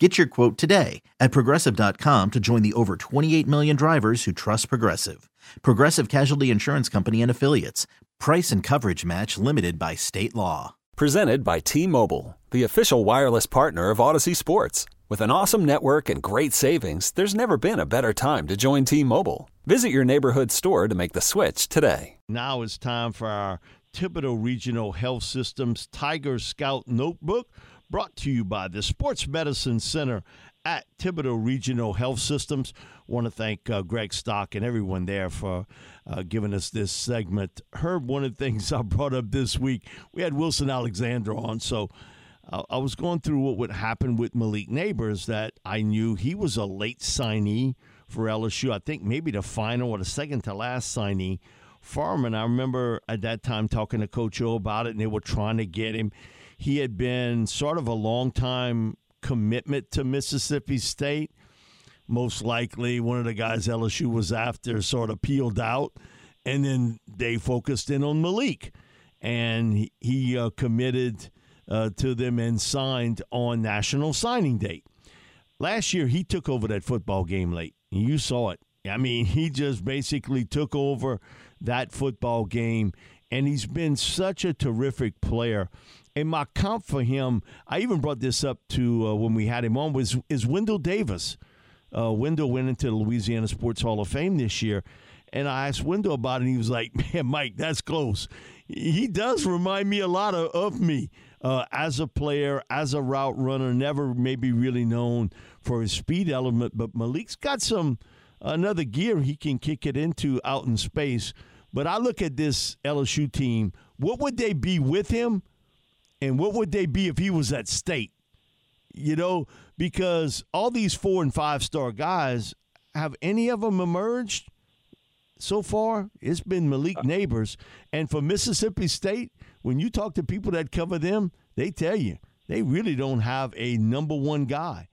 Get your quote today at progressive.com to join the over 28 million drivers who trust Progressive. Progressive Casualty Insurance Company and Affiliates. Price and coverage match limited by state law. Presented by T Mobile, the official wireless partner of Audacy Sports. With an awesome network and great savings, there's never been a better time to join T Mobile. Visit your neighborhood store to make the switch today. Now it's time for our Thibodaux Regional Health Systems Tiger Scout Notebook brought to you by the Sports Medicine Center at Thibodaux Regional Health Systems. Want to thank uh, Greg Stock and everyone there for uh, giving us this segment. Herb, one of the things I brought up this week, we had Wilson Alexander on, so uh, I was going through what would happen with Malik Nabers that I knew he was a late signee for LSU. I think maybe the final or the second to last signee. And I remember at that time talking to Coach O about it, and they were trying to get him. He had been sort of a long time commitment to Mississippi State. Most likely, one of the guys LSU was after sort of peeled out, and then they focused in on Malik, and he, he uh, committed uh, to them and signed on National Signing Date. Last year, he took over that football game late. You saw it. I mean, he just basically took over that football game, and he's been such a terrific player. And my comp for him, I even brought this up to uh, when we had him on, was is Wendell Davis. Uh, Wendell went into the Louisiana Sports Hall of Fame this year, and I asked Wendell about it, and he was like, "Man, Mike, that's close." He does remind me a lot of, of me uh, as a player, as a route runner. Never maybe really known for his speed element, but Malik's got some another gear he can kick it into out in space. But I look at this LSU team. What would they be with him? And what would they be if he was at state? You know, because all these four and five star guys, have any of them emerged so far? It's been Malik uh, Nabers. And for Mississippi State, when you talk to people that cover them, they tell you they really don't have a number one guy.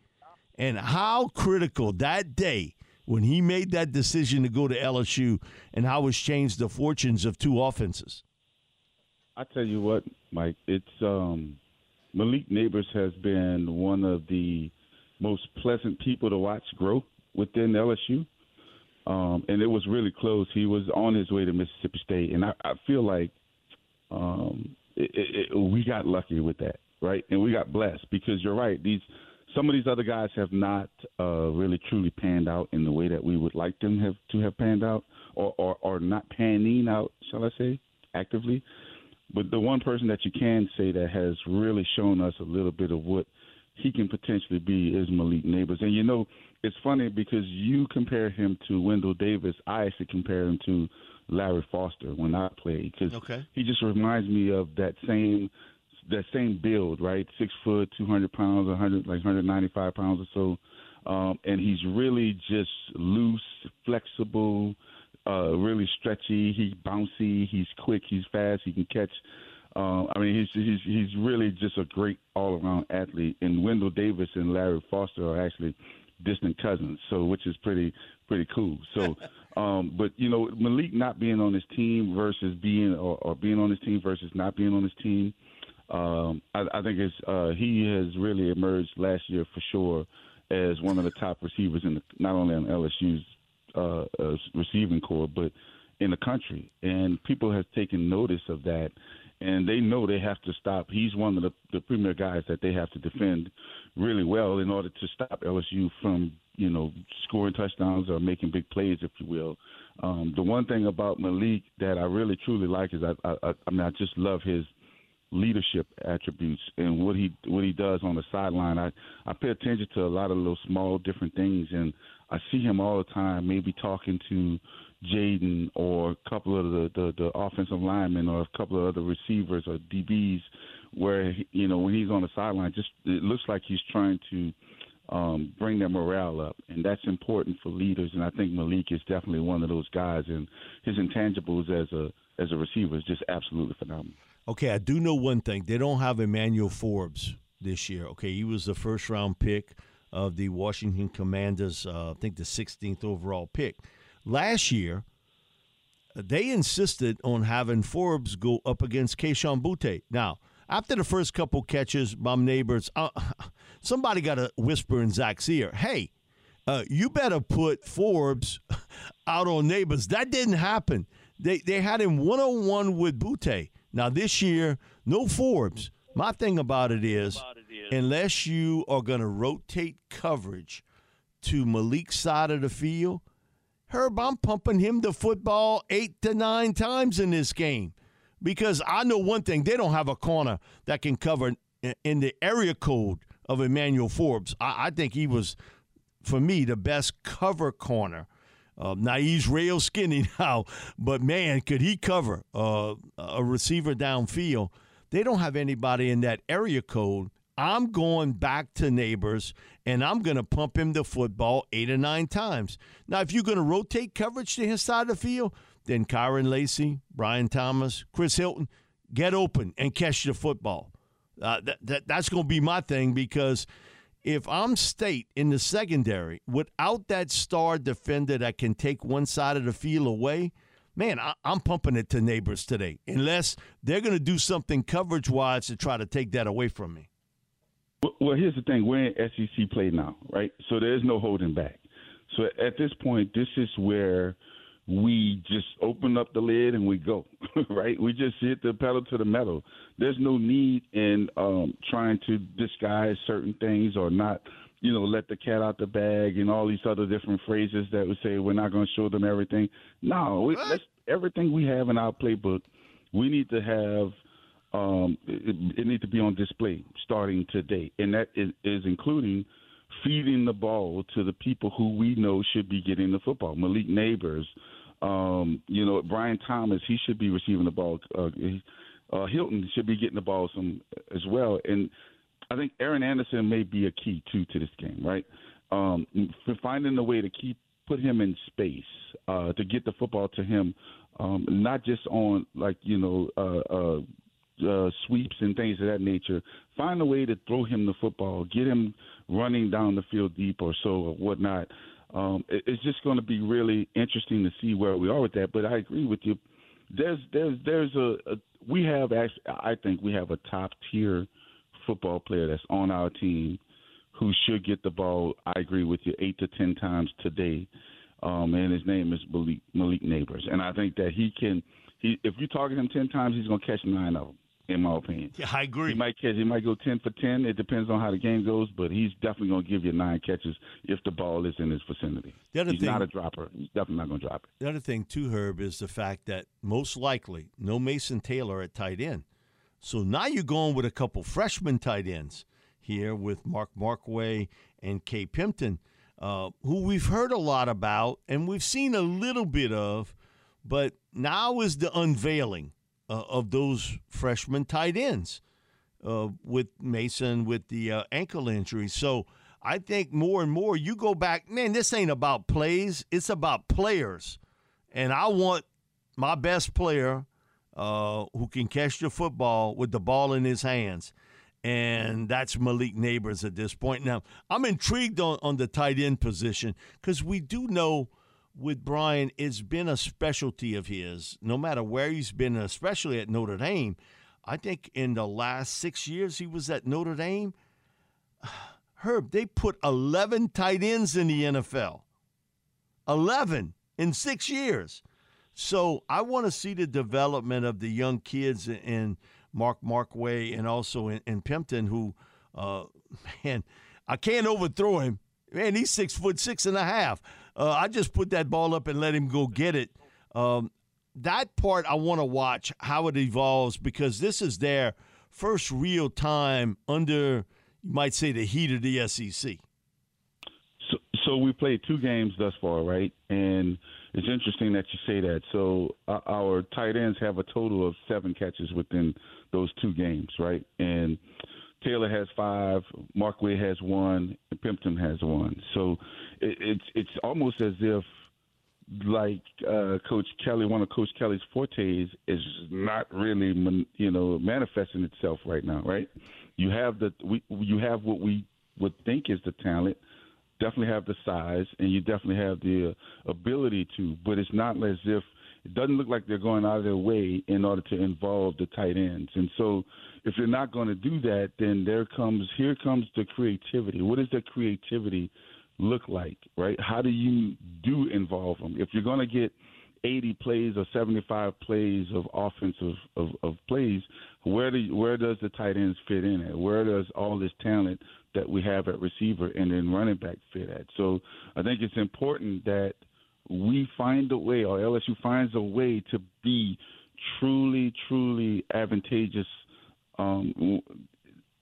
And how critical that day when he made that decision to go to LSU and how it's changed the fortunes of two offenses. I tell you what, Mike, it's um, Malik Nabers has been one of the most pleasant people to watch grow within LSU. Um, and it was really close. He was on his way to Mississippi State, and I, I feel like um, it, it, it, we got lucky with that, right? And we got blessed because you're right. These some of these other guys have not uh, really truly panned out in the way that we would like them have to have panned out, or, or, or not panning out, shall I say, actively. But the one person that you can say that has really shown us a little bit of what he can potentially be is Malik Nabers. And you know, it's funny because you compare him to Wendell Davis. I actually compare him to Larry Foster when I played because okay. he just reminds me of that same that same build, right? Six foot, two hundred pounds, hundred like hundred ninety five pounds or so, um, and he's really just loose, flexible uh, really stretchy. He's bouncy. He's quick. He's fast. He can catch. Uh, I mean, he's he's he's really just a great all around athlete. And Wendell Davis and Larry Foster are actually distant cousins, so which is pretty pretty cool. So, um, but you know, Malik not being on his team versus being or, or being on his team versus not being on his team. Um, I, I think it's uh, he has really emerged last year for sure as one of the top receivers in the, not only on LSU's uh, uh, receiving corps, but in the country. And people have taken notice of that, and they know they have to stop. He's one of the, the premier guys that they have to defend really well in order to stop LSU from, you know, scoring touchdowns or making big plays, if you will. Um, the one thing about Malik that I really truly like is I, I, I mean I just love his leadership attributes and what he what he does on the sideline. I I pay attention to a lot of little small different things, and I see him all the time, maybe talking to Jayden or a couple of the, the, the offensive linemen or a couple of other receivers or DBs, where you know when he's on the sideline, just it looks like he's trying to um, bring their morale up, and that's important for leaders. And I think Malik is definitely one of those guys, and his intangibles as a as a receiver is just absolutely phenomenal. Okay, I do know one thing. They don't have Emmanuel Forbes this year. Okay, he was the first round pick of the Washington Commanders, uh, I think the 16th overall pick. Last year, they insisted on having Forbes go up against Kayshon Boutte. Now, after the first couple catches, my Nabers, uh, somebody got to whisper in Zach's ear, hey, uh, you better put Forbes out on Nabers. That didn't happen. They, they had him one on one with Boutte. Now, this year, no Forbes. My thing about it is, unless you are going to rotate coverage to Malik's side of the field, Herb, I'm pumping him the football eight to nine times in this game because I know one thing: they don't have a corner that can cover in the area code of Emmanuel Forbes. I, I think he was, for me, the best cover corner. Uh, now he's real skinny now, but man, could he cover uh, a receiver downfield? They don't have anybody in that area code I'm going back to Nabers and I'm going to pump him the football eight or nine times. Now, if you're going to rotate coverage to his side of the field, then Kyren Lacy, Brian Thomas, Chris Hilton, get open and catch the football. Uh, that, that, that's going to be my thing because if I'm state in the secondary without that star defender that can take one side of the field away, man, I, am pumping it to Nabers today, unless they're going to do something coverage wise to try to take that away from me. Well, here's the thing: we're in SEC play now, right? So there's no holding back. So at this point, this is where we just open up the lid and we go, right? We just hit the pedal to the metal. There's no need in um, trying to disguise certain things or not, you know, let the cat out the bag and all these other different phrases that we say we're not going to show them everything. No, we, let's, everything we have in our playbook, we need to have – um, it, it needs to be on display starting today, and that is, is including feeding the ball to the people who we know should be getting the football. Malik Nabers, um, you know, Brian Thomas, he should be receiving the ball. Uh, uh, Hilton should be getting the ball some as well, and I think Aaron Anderson may be a key too to this game, right? Um, finding a way to keep put him in space uh, to get the football to him, um, not just on like you know uh, uh, uh, sweeps and things of that nature. Find a way to throw him the football, get him running down the field deep or so or whatnot. Um, it, it's just going to be really interesting to see where we are with that. But I agree with you. There's there's there's a, a we have actually I think we have a top tier football player that's on our team who should get the ball. I agree with you eight to ten times today. Um, and his name is Malik, Malik Nabers, and I think that he can. He, if you target him ten times, he's going to catch nine of them in my opinion. Yeah, I agree. He might catch. He might go ten for ten. It depends on how the game goes, but he's definitely going to give you nine catches if the ball is in his vicinity. The other he's thing, not a dropper. He's definitely not going to drop it. The other thing too, Herb, is the fact that most likely no Mason Taylor at tight end. So now you're going with a couple freshman tight ends here with Mac Markway and Kay Pimpton, uh, who we've heard a lot about and we've seen a little bit of, but now is the unveiling uh, of those freshman tight ends uh, with Mason with the uh, ankle injury. So I think more and more you go back, man, this ain't about plays, it's about players. And I want my best player uh, who can catch the football with the ball in his hands. And that's Malik Nabers at this point. Now, I'm intrigued on, on the tight end position because we do know – with Brian, it's been a specialty of his, no matter where he's been, especially at Notre Dame. I think in the last six years he was at Notre Dame, Herb, they put 11 tight ends in the NFL. 11 in six years. So I want to see the development of the young kids in Mac Markway and also in, in Pimpton, who, uh, man, I can't overthrow him. Man, he's six foot six and a half. Uh, I just put that ball up and let him go get it. Um, that part I want to watch how it evolves because this is their first real time under, you might say, the heat of the SEC. So, so we played two games thus far, right? And it's interesting that you say that. So uh, our tight ends have a total of seven catches within those two games, right? And Taylor has five, Markway has one, Pimpton has one. So it, it's it's almost as if like uh, Coach Kelly, one of Coach Kelly's fortes is not really, you know, manifesting itself right now. Right? You have the we, you have what we would think is the talent. Definitely have the size, and you definitely have the uh, ability to. But it's not as if it doesn't look like they're going out of their way in order to involve the tight ends. And so, if they're not going to do that, then there comes here comes the creativity. What does the creativity? look like, right? How do you do involve them? If you're going to get 80 plays or 75 plays of offensive of, of plays, where do where does the tight ends fit in at? Where does all this talent that we have at receiver and then running back fit at? So I think it's important that we find a way, or LSU finds a way to be truly, truly advantageous um,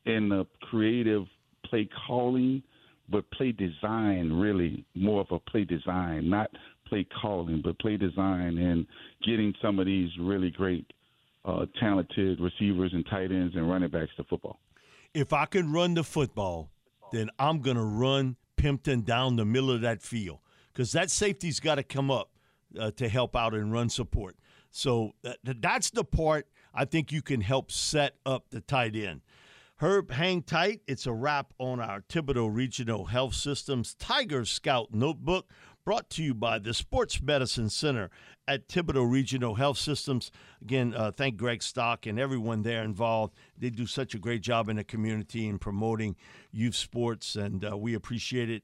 in the creative play calling but play design really more of a play design, not play calling, but play design and getting some of these really great, uh, talented receivers and tight ends and running backs to football. If I can run the football, then I'm going to run Pimpton down the middle of that field because that safety's got to come up uh, to help out and run support. So that, that's the part I think you can help set up the tight end. Herb, hang tight. It's a wrap on our Thibodaux Regional Health Systems Tiger Scout Notebook, brought to you by the Sports Medicine Center at Thibodaux Regional Health Systems. Again, uh, thank Greg Stock and everyone there involved. They do such a great job in the community in promoting youth sports, and uh, we appreciate it.